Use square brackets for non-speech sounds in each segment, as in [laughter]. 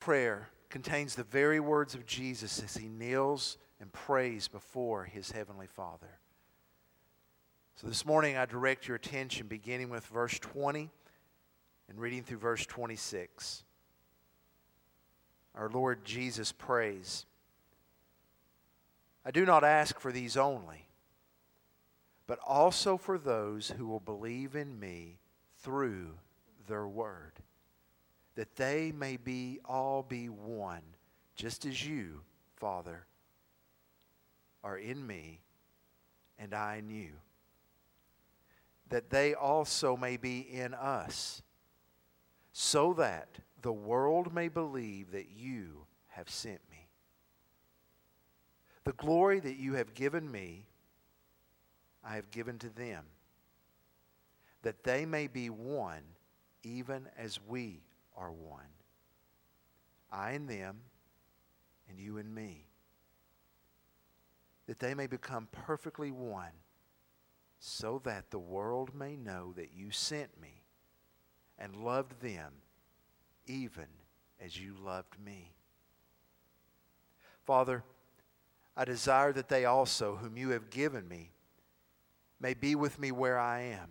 prayer contains the very words of Jesus as he kneels and prays before his heavenly Father. So this morning, I direct your attention beginning with verse 20 and reading through verse 26. Our Lord Jesus prays I do not ask for these only, but also for those who will believe in me through their word, that they may be all be one, just as you, Father, are in me and I in you, that they also may be in us, so that the world may believe that you have sent me. The glory that you have given me, I have given to them, that they may be one, even as we are one. I and them, and you and me. That they may become perfectly one, so that the world may know that you sent me and loved them even as you loved me. Father, I desire that they also, whom you have given me, may be with me where I am,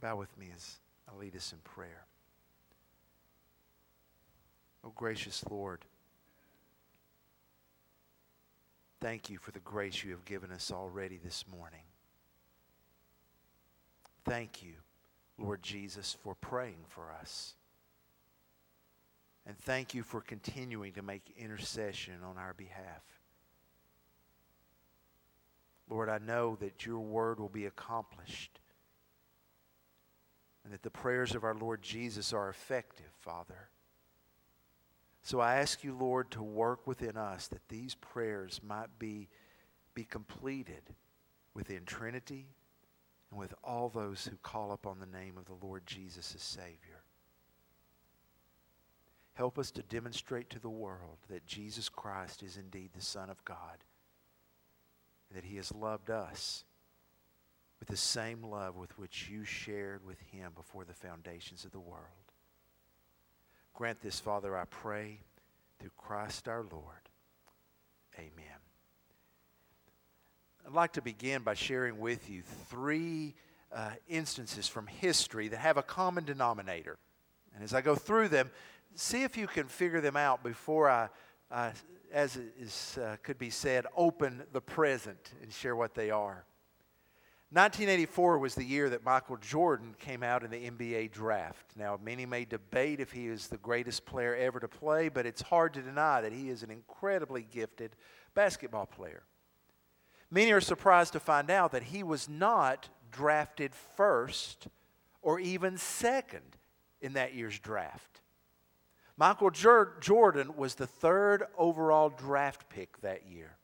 Bow with me as I lead us in prayer. Oh, gracious Lord, thank you for the grace you have given us already this morning. Thank you, Lord Jesus, for praying for us. And thank you for continuing to make intercession on our behalf. Lord, I know that your word will be accomplished and that the prayers of our Lord Jesus are effective, Father. So I ask you, Lord, to work within us that these prayers might be, be completed within Trinity and with all those who call upon the name of the Lord Jesus as Savior. Help us to demonstrate to the world that Jesus Christ is indeed the Son of God, and that He has loved us with the same love with which you shared with Him before the foundations of the world. Grant this, Father, I pray, through Christ our Lord. Amen. I'd like to begin by sharing with you three uh, instances from history that have a common denominator. And as I go through them, see if you can figure them out before I, as is, uh, could be said, open the present and share what they are. 1984 was the year that Michael Jordan came out in the NBA draft. Now, many may debate if he is the greatest player ever to play, but it's hard to deny that he is an incredibly gifted basketball player. Many are surprised to find out that he was not drafted first or even second in that year's draft. Michael Jordan was the third overall draft pick that year.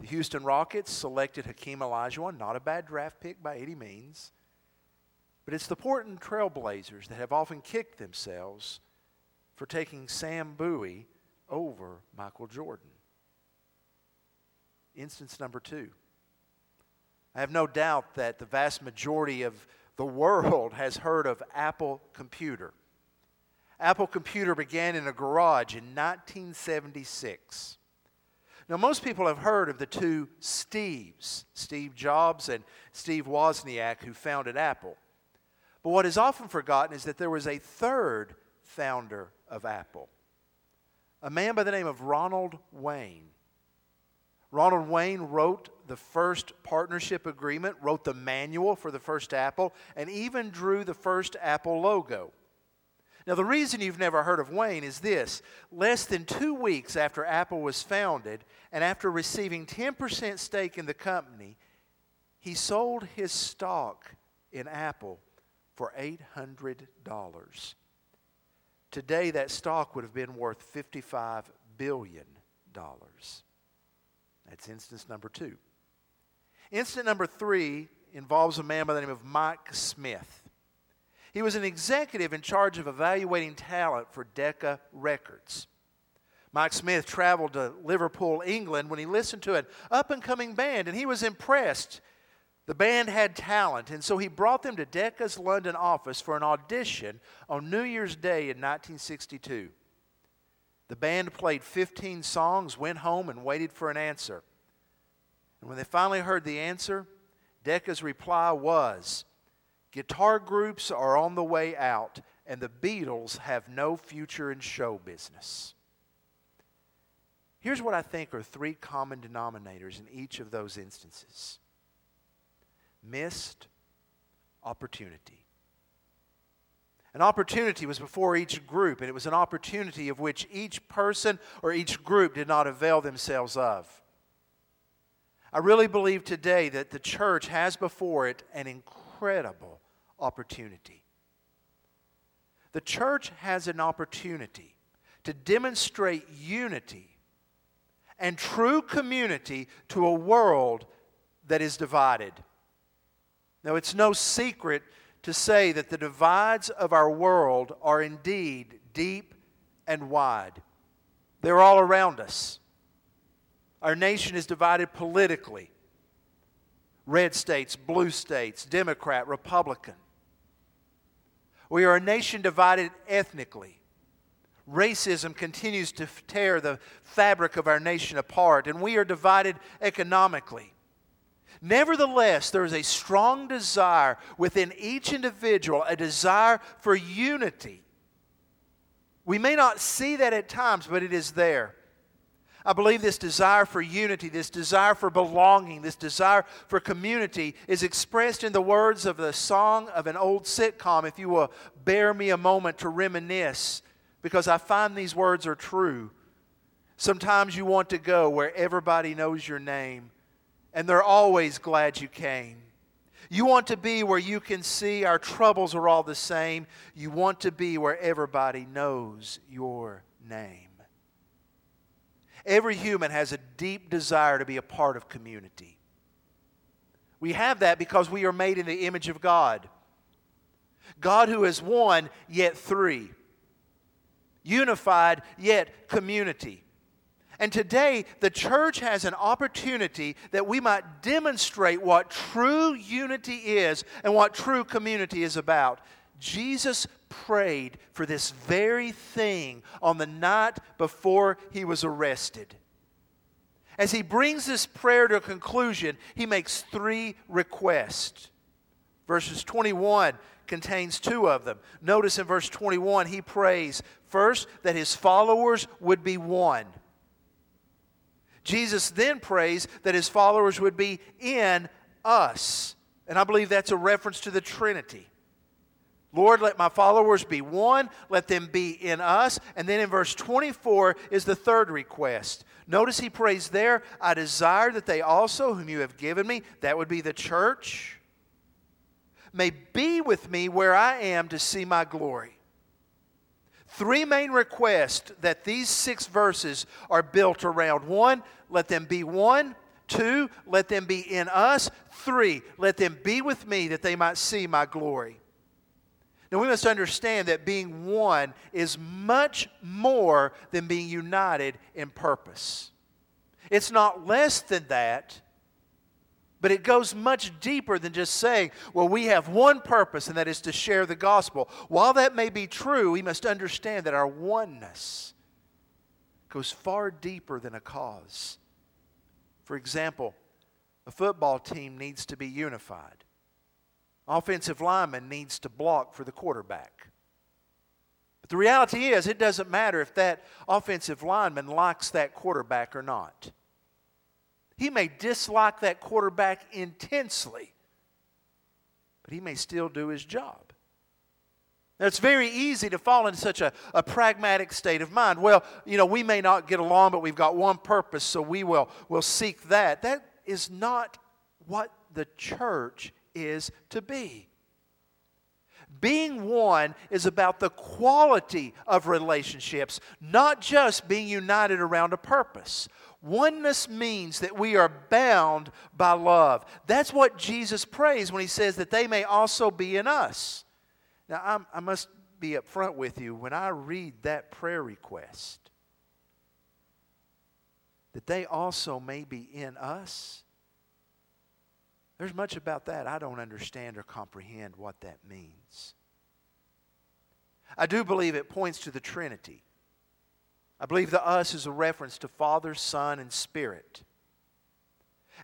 The Houston Rockets selected Hakeem Olajuwon, not a bad draft pick by any means. But it's the Portland Trailblazers that have often kicked themselves for taking Sam Bowie over Michael Jordan. Instance number two. I have no doubt that the vast majority of the world has heard of Apple Computer. Apple Computer began in a garage in 1976. Now, most people have heard of the two Steves, Steve Jobs and Steve Wozniak, who founded Apple. But what is often forgotten is that there was a third founder of Apple, a man by the name of Ronald Wayne. Ronald Wayne wrote the first partnership agreement, wrote the manual for the first Apple, and even drew the first Apple logo. Now, the reason you've never heard of Wayne is this less than two weeks after Apple was founded, and after receiving 10% stake in the company, he sold his stock in Apple for $800. today that stock would have been worth $55 billion. That's instance number two. Instance number three involves a man by the name of Mike Smith. He was an executive in charge of evaluating talent for Decca Records. Mike Smith traveled to Liverpool, England, when he listened to an up and coming band, and he was impressed. The band had talent, and so he brought them to Decca's London office for an audition on New Year's Day in 1962. The band played 15 songs, went home, and waited for an answer. And when they finally heard the answer, Decca's reply was Guitar groups are on the way out, and the Beatles have no future in show business. Here's what I think are three common denominators in each of those instances missed opportunity. An opportunity was before each group, and it was an opportunity of which each person or each group did not avail themselves of. I really believe today that the church has before it an incredible opportunity. The church has an opportunity to demonstrate unity and true community to a world that is divided. Now, it's no secret to say that the divides of our world are indeed deep and wide. They're all around us. Our nation is divided politically red states, blue states, Democrat, Republican. We are a nation divided ethnically. Racism continues to tear the fabric of our nation apart, and we are divided economically. Nevertheless, there is a strong desire within each individual, a desire for unity. We may not see that at times, but it is there. I believe this desire for unity, this desire for belonging, this desire for community is expressed in the words of the song of an old sitcom. If you will bear me a moment to reminisce, because I find these words are true. Sometimes you want to go where everybody knows your name, and they're always glad you came. You want to be where you can see our troubles are all the same. You want to be where everybody knows your name. Every human has a deep desire to be a part of community. We have that because we are made in the image of God. God who is one, yet three. Unified, yet community. And today, the church has an opportunity that we might demonstrate what true unity is and what true community is about. Jesus prayed for this very thing on the night before he was arrested. As he brings this prayer to a conclusion, he makes three requests. Verses 21 contains two of them. Notice in verse 21, he prays first that his followers would be one. Jesus then prays that his followers would be in us. And I believe that's a reference to the Trinity. Lord, let my followers be one. Let them be in us. And then in verse 24 is the third request. Notice he prays there, I desire that they also, whom you have given me, that would be the church, may be with me where I am to see my glory. Three main requests that these six verses are built around. One, let them be one. Two, let them be in us. Three, let them be with me that they might see my glory. Now, we must understand that being one is much more than being united in purpose. It's not less than that, but it goes much deeper than just saying, well, we have one purpose, and that is to share the gospel. While that may be true, we must understand that our oneness goes far deeper than a cause. For example, a football team needs to be unified. Offensive lineman needs to block for the quarterback. But the reality is, it doesn't matter if that offensive lineman likes that quarterback or not. He may dislike that quarterback intensely, but he may still do his job. Now, it's very easy to fall into such a, a pragmatic state of mind. Well, you know, we may not get along, but we've got one purpose, so we will will seek that. That is not what the church is to be. Being one is about the quality of relationships, not just being united around a purpose. Oneness means that we are bound by love. That's what Jesus prays when he says that they may also be in us. Now, I'm, i must be upfront with you. When I read that prayer request, that they also may be in us, there's much about that I don't understand or comprehend what that means. I do believe it points to the Trinity. I believe the us is a reference to Father, Son, and Spirit.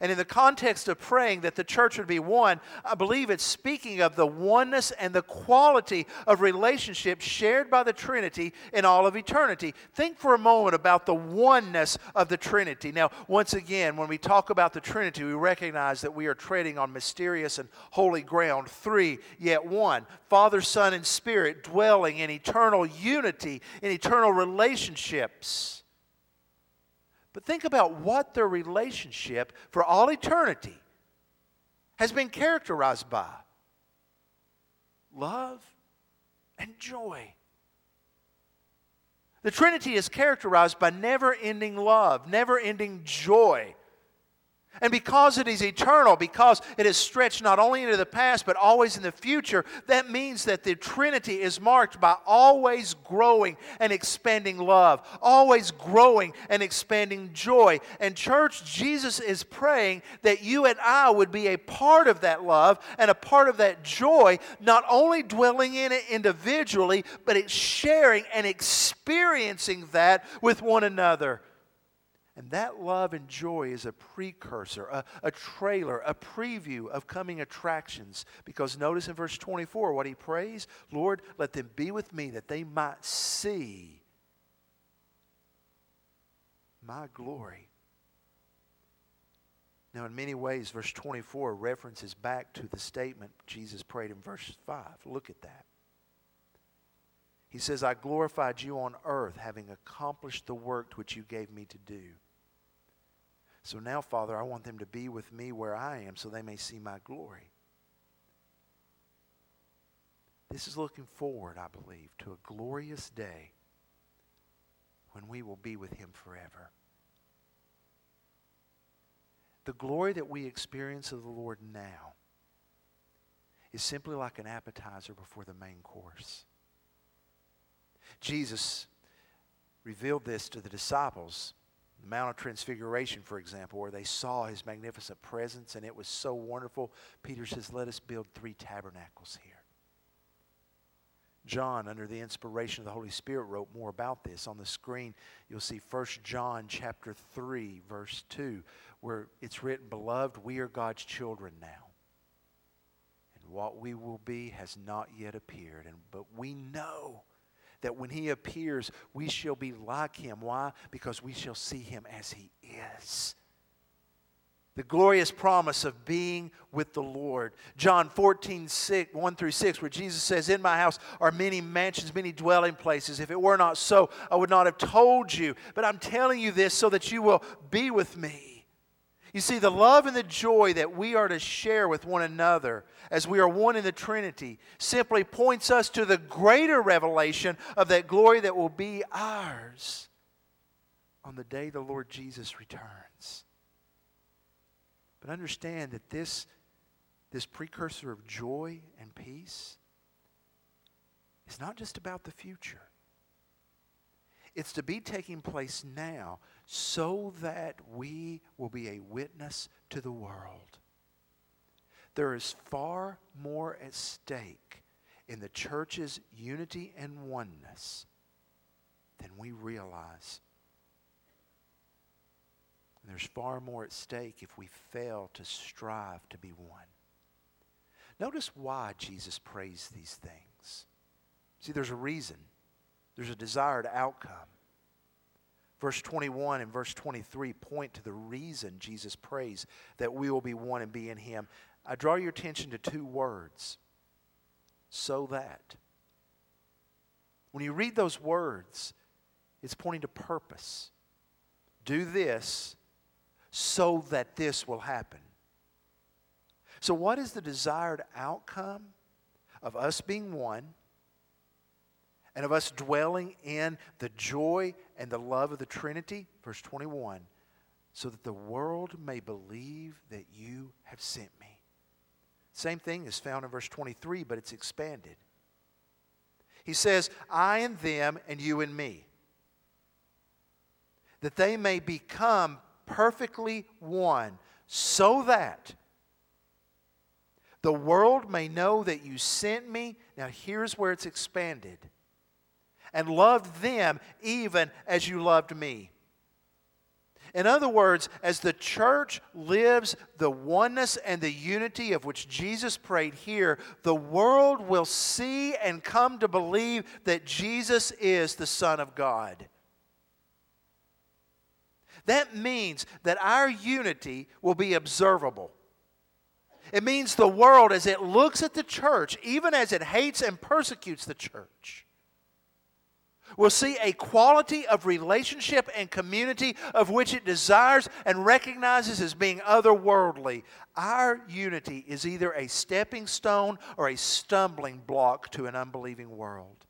And in the context of praying that the church would be one, I believe it's speaking of the oneness and the quality of relationship shared by the Trinity in all of eternity. Think for a moment about the oneness of the Trinity. Now, once again, when we talk about the Trinity, we recognize that we are treading on mysterious and holy ground. Three, yet one. Father, Son, and Spirit dwelling in eternal unity, in eternal relationships. But think about what their relationship for all eternity has been characterized by love and joy. The Trinity is characterized by never ending love, never ending joy. And because it is eternal, because it is stretched not only into the past but always in the future, that means that the Trinity is marked by always growing and expanding love, always growing and expanding joy. And, church, Jesus is praying that you and I would be a part of that love and a part of that joy, not only dwelling in it individually, but it's sharing and experiencing that with one another. And that love and joy is a precursor, a, a, trailer, a preview of coming attractions. Because notice in verse 24 what he prays Lord, let them be with me that they might see my glory. Now, in many ways, verse 24 references back to the statement Jesus prayed in verse 5. Look at that. He says, I glorified you on earth, having accomplished the work which you gave me to do. So now, Father, I want them to be with me where I am so they may see my glory. This is looking forward, I believe, to a glorious day when we will be with him forever. The glory that we experience of the Lord now is simply like an appetizer before the main course. Jesus revealed this to the disciples the Mount of Transfiguration, for example, where they saw his magnificent presence and it was so wonderful. Peter says, Let us build three tabernacles here. John, under the inspiration of the Holy Spirit, wrote more about this. On the screen, you'll see 1 John chapter 3, verse 2, where it's written, Beloved, we are God's children now. And what we will be has not yet appeared. And, but we know that when he appears, we shall be like him. Why? Because we shall see him as he is. The glorious promise of being with the Lord. John 14, 6, 1 through 6, where Jesus says, In my house are many mansions, many dwelling places. If it were not so, I would not have told you. But I'm telling you this so that you will be with me. You see, the love and the joy that we are to share with one another as we are one in the Trinity simply points us to the greater revelation of that glory that will be ours on the day the Lord Jesus returns. But understand that this, this precursor of joy and peace is not just about the future. It's to be taking place now so that we will be a witness to the world. There is far more at stake in the church's unity and oneness than we realize. And there's far more at stake if we fail to strive to be one. Notice why Jesus prays these things. See, there's a reason, there's a desired outcome. Verse 21 and verse 23 point to the reason Jesus prays that we will be one and be in Him. I draw your attention to two words so that. When you read those words, it's pointing to purpose. Do this so that this will happen. So, what is the desired outcome of us being one and of us dwelling in the joy and the love of the Trinity, verse 21, so that the world may believe that you have sent me. Same thing is found in verse 23, but it's expanded. He says, I and them, and you and me, that they may become perfectly one, so that the world may know that you sent me. Now, here's where it's expanded and loved them even as you loved me. In other words, as the church lives the oneness and the unity of which Jesus prayed here, the world will see and come to believe that Jesus is the Son of God. That means that our unity will be observable. It means the world, as it looks at the church, even as it hates and persecutes the church, will see a quality of relationship and community of which it desires and recognizes as being otherworldly. Our unity is either a stepping stone or a stumbling block to an unbelieving world.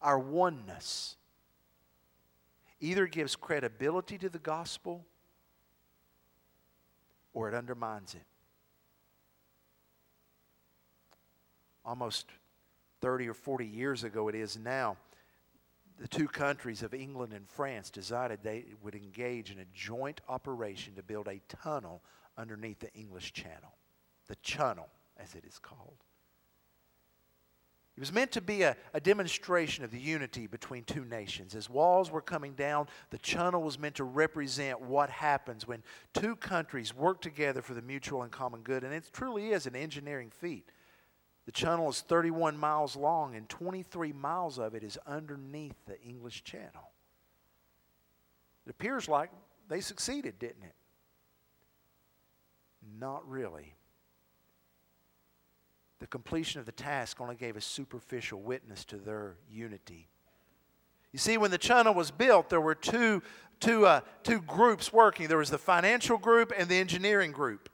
Our oneness either gives credibility to the gospel or it undermines it. Almost 30 or 40 years ago, it is now, the two countries of England and France decided they would engage in a joint operation to build a tunnel underneath the English Channel. The Chunnel, as it is called. It was meant to be a, a, demonstration of the unity between two nations. As walls were coming down, the Chunnel was meant to represent what happens when two countries work together for the mutual and common good. And it truly is an engineering feat. The Chunnel is 31 miles long, and 23 miles of it is underneath the English Channel. It appears like they succeeded, didn't it? Not really. The completion of the task only gave a superficial witness to their unity. You see, when the Chunnel was built, there were two, two, uh, two groups working there was the financial group and the engineering group.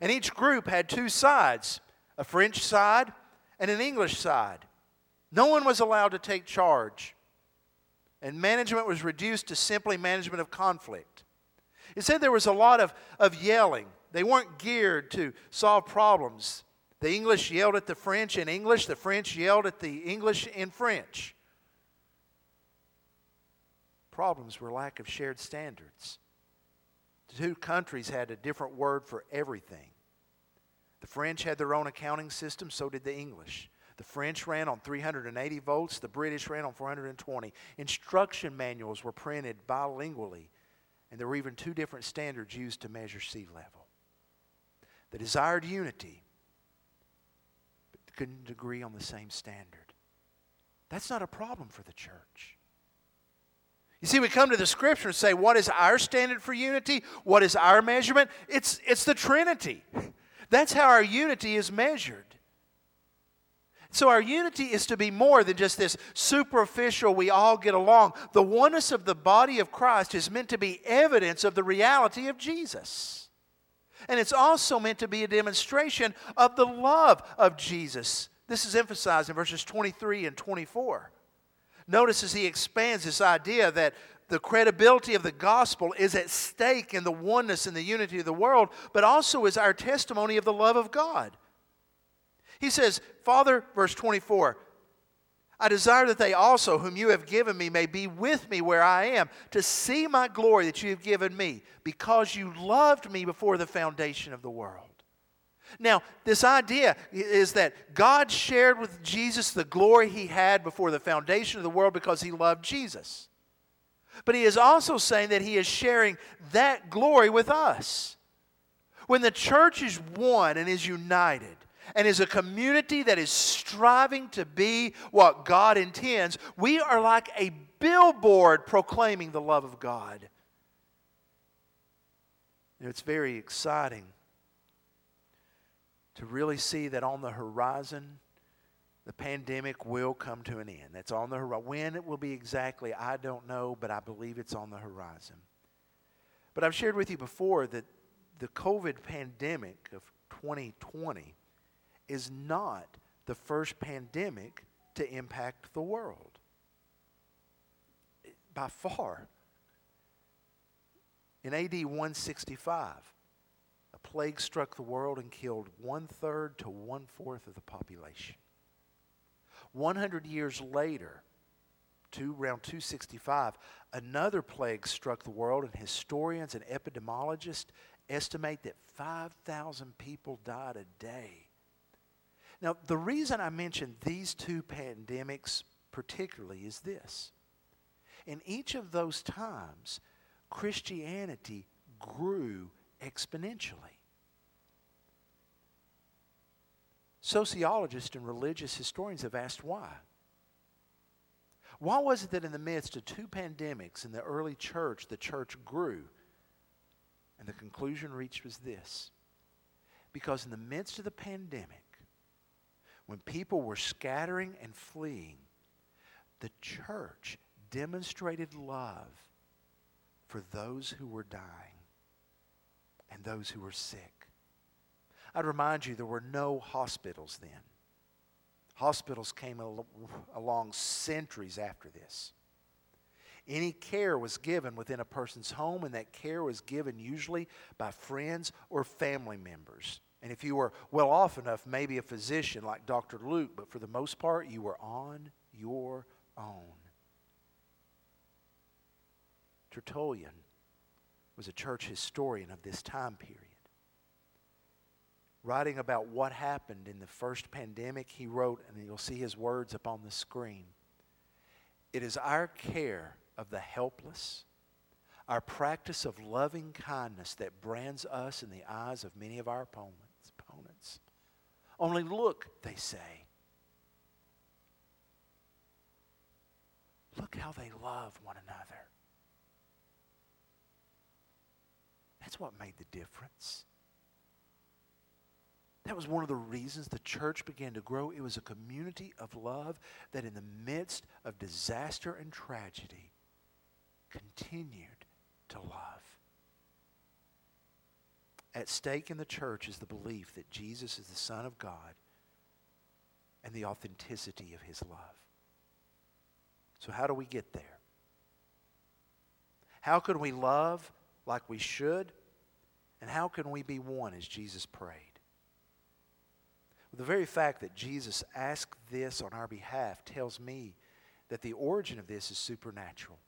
And each group had two sides a French side and an English side. No one was allowed to take charge, and management was reduced to simply management of conflict. It said there was a lot of, of yelling. They weren't geared to solve problems. The English yelled at the French in English, the French yelled at the English in French. Problems were lack of shared standards. The two countries had a different word for everything. The French had their own accounting system, so did the English. The French ran on 380 volts, the British ran on 420. Instruction manuals were printed bilingually, and there were even two different standards used to measure sea level. The desired unity, but couldn't agree on the same standard. That's not a problem for the church. You see, we come to the scripture and say, what is our standard for unity? What is our measurement? It's, it's the Trinity. That's how our unity is measured. So, our unity is to be more than just this superficial, we all get along. The oneness of the body of Christ is meant to be evidence of the reality of Jesus. And it's also meant to be a demonstration of the love of Jesus. This is emphasized in verses 23 and 24. Notice as he expands this idea that the credibility of the gospel is at stake in the oneness and the unity of the world, but also is our testimony of the love of God. He says, Father, verse 24, I desire that they also, whom you have given me, may be with me where I am, to see my glory that you have given me, because you loved me before the foundation of the world. Now, this idea is that God shared with Jesus the glory he had before the foundation of the world because he loved Jesus. But he is also saying that he is sharing that glory with us. When the church is one and is united, and is a community that is striving to be what God intends, we are like a billboard proclaiming the love of God. It's very exciting to really see that on the horizon the pandemic will come to an end. That's on the horizon. When it will be exactly, I don't know, but I believe it's on the horizon. But I've shared with you before that the COVID pandemic of 2020 is not the first pandemic to impact the world. By far. In AD 165, a plague struck the world and killed one third to one fourth of the population. 100 years later, two, around 265, another plague struck the world, and historians and epidemiologists estimate that 5,000 people died a day. Now, the reason I mention these two pandemics particularly is this. In each of those times, Christianity grew exponentially. Sociologists and religious historians have asked why. Why was it that in the midst of two pandemics in the early church, the church grew? And the conclusion reached was this because in the midst of the pandemic, when people were scattering and fleeing, the church demonstrated love for those who were dying and those who were sick. I'd remind you there were no hospitals then. Hospitals came al- along centuries after this. Any care was given within a person's home, and that care was given usually by friends or family members. And if you were well off enough, maybe a physician like Dr. Luke, but for the most part, you were on your own. Tertullian was a church historian of this time period writing about what happened in the first pandemic, he wrote, and you'll see his words up on the screen It is our care of the helpless, our practice of loving kindness that brands us in the eyes of many of our opponents. opponents. Only look, they say. Look how they love one another. That's what made the difference. That was one of the reasons the church began to grow. It was a community of love that, in the midst of disaster and tragedy, continued to love. At stake in the church is the belief that Jesus is the Son of God and the authenticity of his love. So, how do we get there? How can we love like we should? And how can we be one as Jesus prayed? The very fact that Jesus asked this on our behalf tells me that the origin of this is supernatural.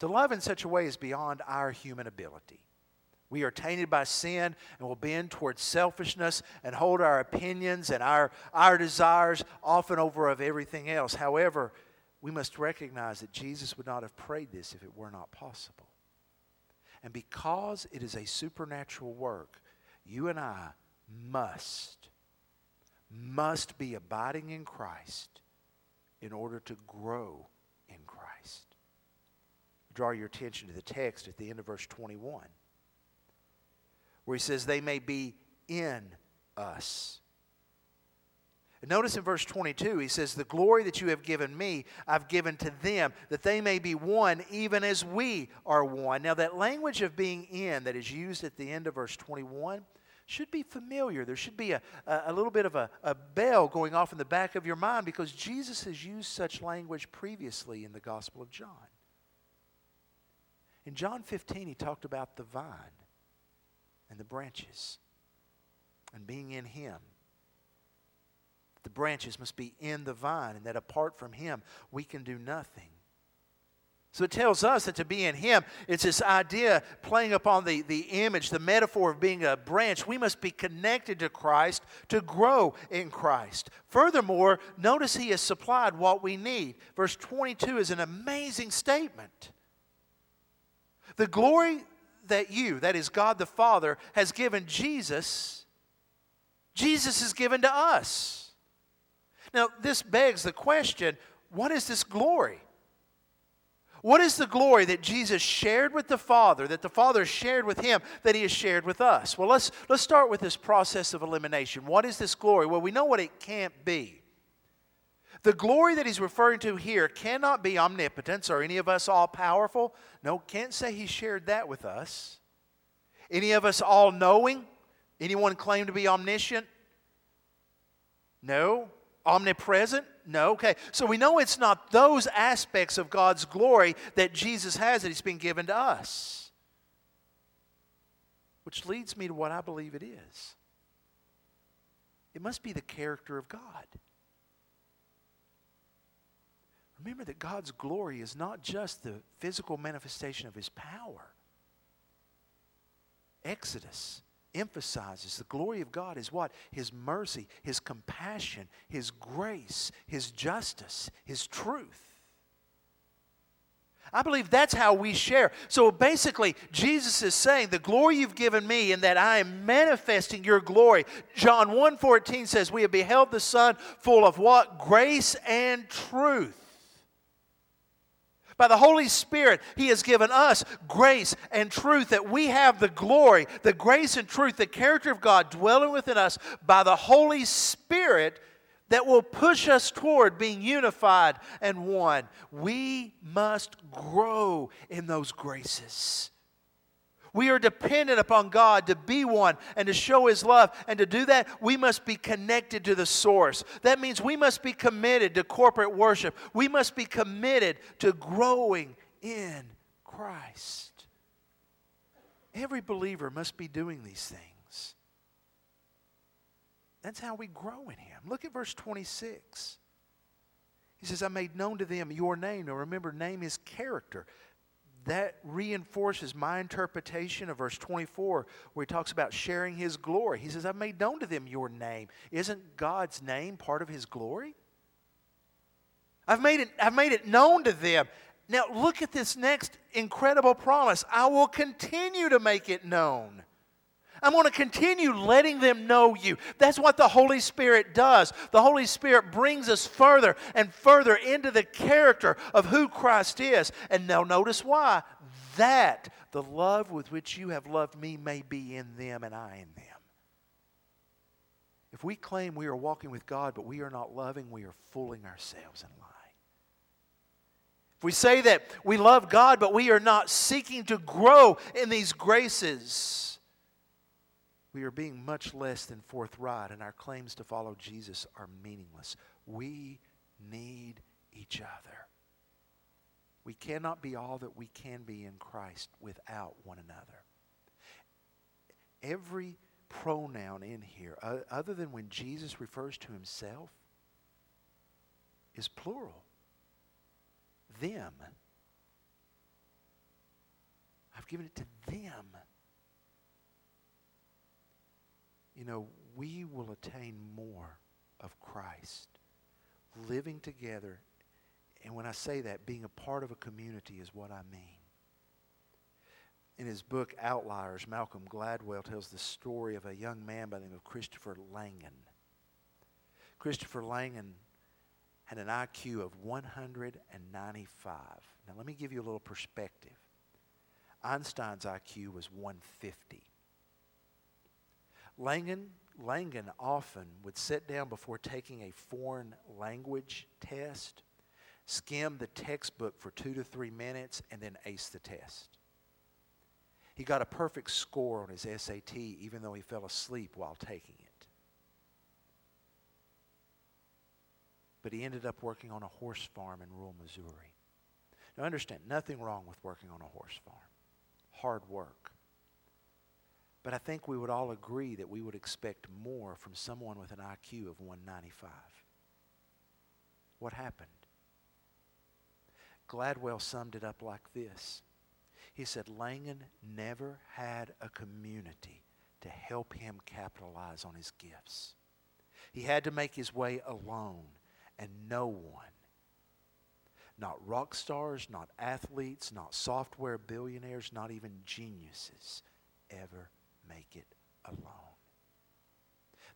To love in such a way is beyond our human ability. We are tainted by sin and will bend towards selfishness and hold our opinions and our, our desires often over of everything else. However, we must recognize that Jesus would not have prayed this if it were not possible. And because it is a supernatural work, you and I must must be abiding in Christ in order to grow in Christ. Draw your attention to the text at the end of verse 21, where he says, They may be in us. Notice in verse 22, he says, The glory that you have given me, I've given to them, that they may be one, even as we are one. Now, that language of being in that is used at the end of verse 21 should be familiar. There should be a, a, little bit of a, a bell going off in the back of your mind because Jesus has used such language previously in the Gospel of John. In John 15, he talked about the vine and the branches and being in him. The branches must be in the vine, and that apart from him, we can do nothing. So it tells us that to be in Him, it's this idea playing upon the, the image, the metaphor of being a branch. We must be connected to Christ to grow in Christ. Furthermore, notice He has supplied what we need. Verse 22 is an amazing statement. The glory that you, that is God the Father, has given Jesus, Jesus is given to us. Now, this begs the question what is this glory? What is the glory that Jesus shared with the Father, that the Father shared with him, that he has shared with us? Well, let's, let's start with this process of elimination. What is this glory? Well, we know what it can't be. The glory that he's referring to here cannot be omnipotence or any of us all powerful. No, can't say he shared that with us. Any of us all knowing? Anyone claim to be omniscient? No. Omnipresent? No. Okay. So we know it's not those aspects of God's glory that Jesus has that He's been given to us. Which leads me to what I believe it is it must be the character of God. Remember that God's glory is not just the physical manifestation of His power. Exodus emphasizes the glory of God is what? His mercy, His compassion, His grace, His justice, His truth. I believe that's how we share. So basically, Jesus is saying, The glory you've given me, and that I am manifesting your glory. John 1:14 says, We have beheld the Son full of what? Grace and truth. By the Holy Spirit, He has given us grace and truth that we have the glory, the grace and truth, the character of God dwelling within us by the Holy Spirit that will push us toward being unified and one. We must grow in those graces. We are dependent upon God to be one and to show His love. And to do that, we must be connected to the source. That means we must be committed to corporate worship. We must be committed to growing in Christ. Every believer must be doing these things. That's how we grow in Him. Look at verse 26. He says, I made known to them your name. Now remember, name is character that reinforces my interpretation of verse 24 where he talks about sharing his glory. He says, I've made known to them your name. Isn't God's name part of his glory? I've made it, I've made it known to them. Now look at this next incredible promise. I will continue to make it known. I'm going to continue letting them know you. That's what the Holy Spirit does. The Holy Spirit brings us further and further into the character of who Christ is. And now notice why. That the love with which you have loved me may be in them and I in them. If we claim we are walking with God, but we are not loving, we are fooling ourselves and lying. If we say that we love God, but we are not seeking to grow in these graces, we are being much less than forthright, and our claims to follow Jesus are meaningless. We need each other. We cannot be all that we can be in Christ without one another. Every pronoun in here, other than when Jesus refers to himself, is plural. Them. I've given it to them you know, we will attain more of Christ living together. And when I say that, being a part of a community is what I mean. In his book Outliers, Malcolm Gladwell tells the story of a young man by the name of Christopher Langan. Christopher Langan had an IQ of 195. Now, let me give you a little perspective. Einstein's IQ was 150. Langan, Langan often would sit down before taking a foreign language test, skim the textbook for two to three minutes, and then ace the test. He got a perfect score on his SAT, even though he fell asleep while taking it. But he ended up working on a horse farm in rural Missouri. Now, understand, nothing wrong with working on a horse farm. Hard work. But I think we would all agree that we would expect more from someone with an IQ of 195. What happened? Gladwell summed it up like this. He said Langan never had a community to help him capitalize on his gifts. He had to make his way alone, and no one, not rock stars, not athletes, not software billionaires, not even geniuses, ever make it alone.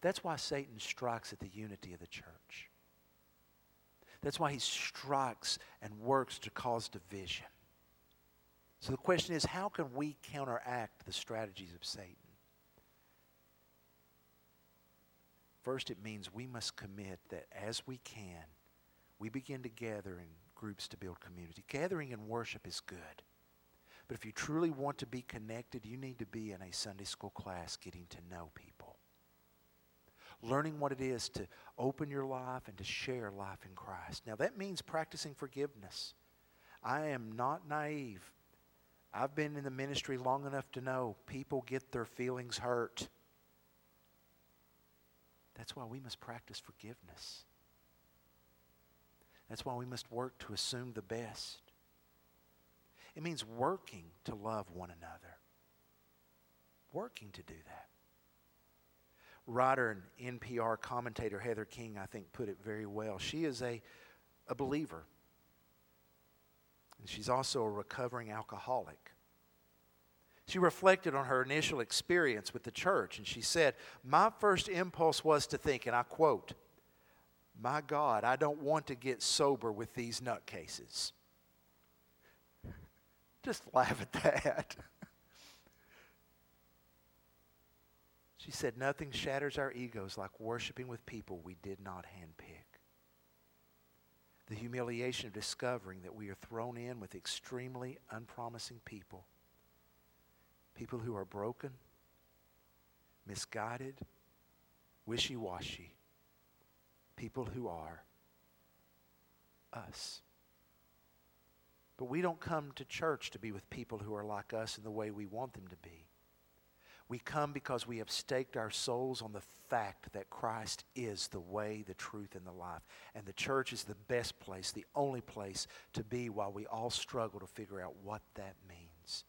That's why Satan strikes at the unity of the church. That's why he strikes and works to cause division. So the question is how can we counteract the strategies of Satan? First, it means we must commit that as we can, we begin to gather in groups to build community. Gathering in worship is good. But if you truly want to be connected, you need to be in a Sunday school class getting to know people. learning what it is to open your life and to share life in Christ. Now, that means practicing forgiveness. I am not naive. I've been in the ministry long enough to know people get their feelings hurt. That's why we must practice forgiveness. That's why we must work to assume the best. It means working to love one another. Working to do that. Writer and NPR commentator Heather King, I think, put it very well. She is a, a believer, and she's also a recovering alcoholic. She reflected on her initial experience with the church, and she said, My first impulse was to think, and I quote, My God, I don't want to get sober with these nutcases. Just laugh at that. [laughs] she said, Nothing shatters our egos like worshiping with people we did not handpick. The humiliation of discovering that we are thrown in with extremely unpromising people people who are broken, misguided, wishy washy, people who are us. But we don't come to church to be with people who are like us in the way we want them to be. We come because we have staked our souls on the fact that Christ is the way, the truth, and the life. And the church is the best place, the only place to be while we all struggle to figure out what that means.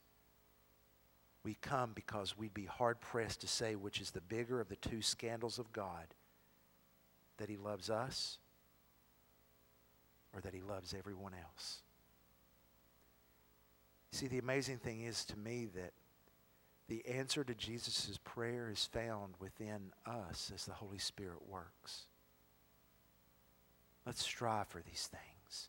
We come because we'd be hard pressed to say which is the bigger of the two scandals of God that He loves us or that He loves everyone else. See, the amazing thing is to me that the answer to Jesus' prayer is found within us as the Holy Spirit works. Let's strive for these things.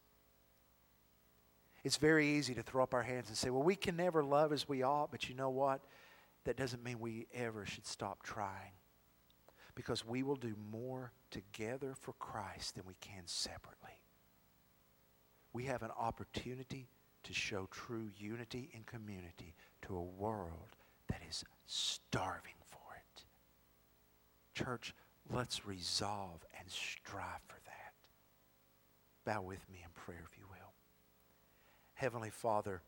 It's very easy to throw up our hands and say, well, we can never love as we ought, but you know what? That doesn't mean we ever should stop trying. Because we will do more together for Christ than we can separately. We have an opportunity to show true unity and community to a world that is starving for it. Church, let's resolve and strive for that. Bow with me in prayer if you will. Heavenly Father,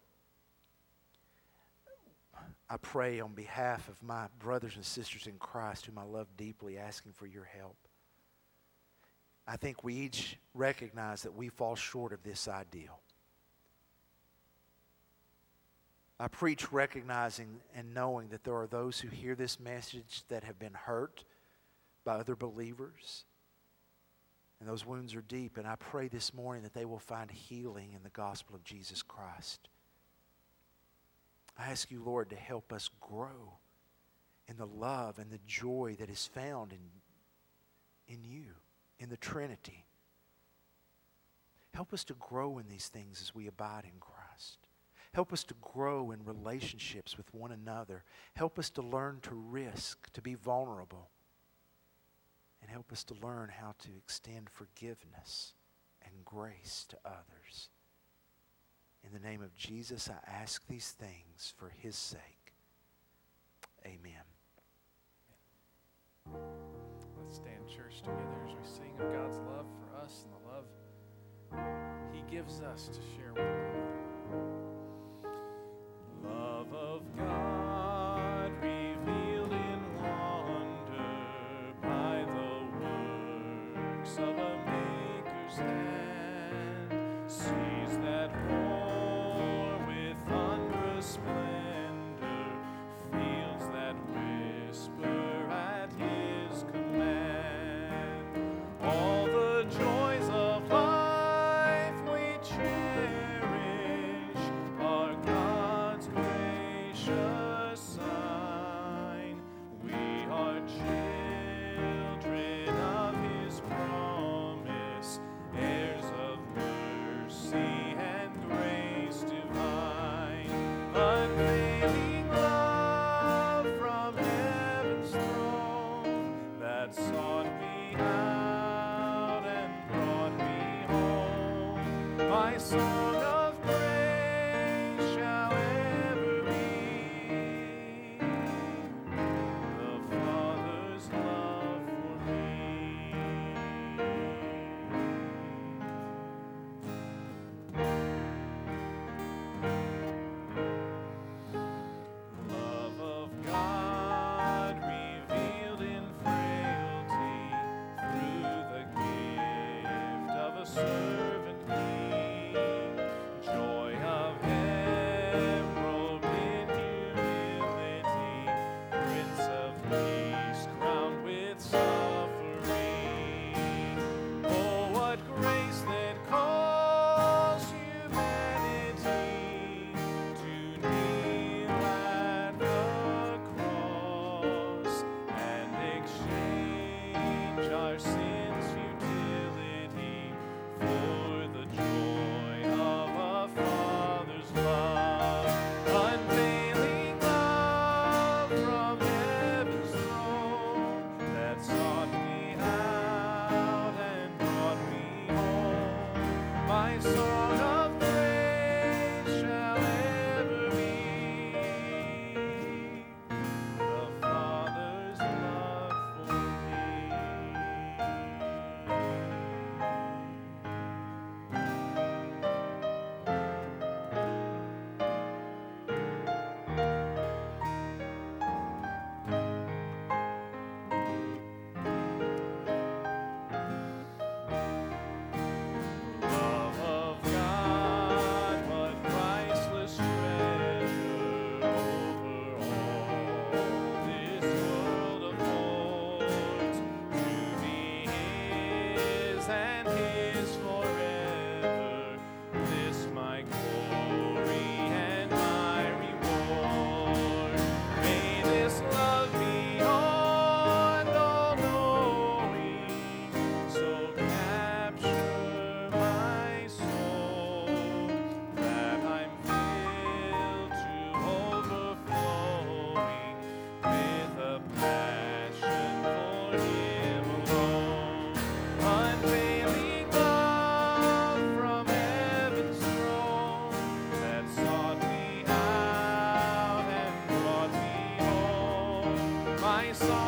I pray on behalf of my brothers and sisters in Christ, whom I love deeply, asking for your help. I think we each recognize that we fall short of this ideal. I preach recognizing and knowing that there are those who hear this message that have been hurt by other believers and those wounds are deep. And I pray this morning that they will find healing in the gospel of Jesus Christ. I ask you, Lord, to help us grow in the love and the joy that is found in, in you, in the Trinity. Help us to grow in these things as we abide in Christ. Help us to grow in relationships with one another. Help us to learn to risk, to be vulnerable and help us to learn how to extend forgiveness and grace to others. In the name of Jesus, I ask these things for his sake. Amen. Let's stand church together as we sing of God's love for us and the love he gives us to share with. Love of God. Song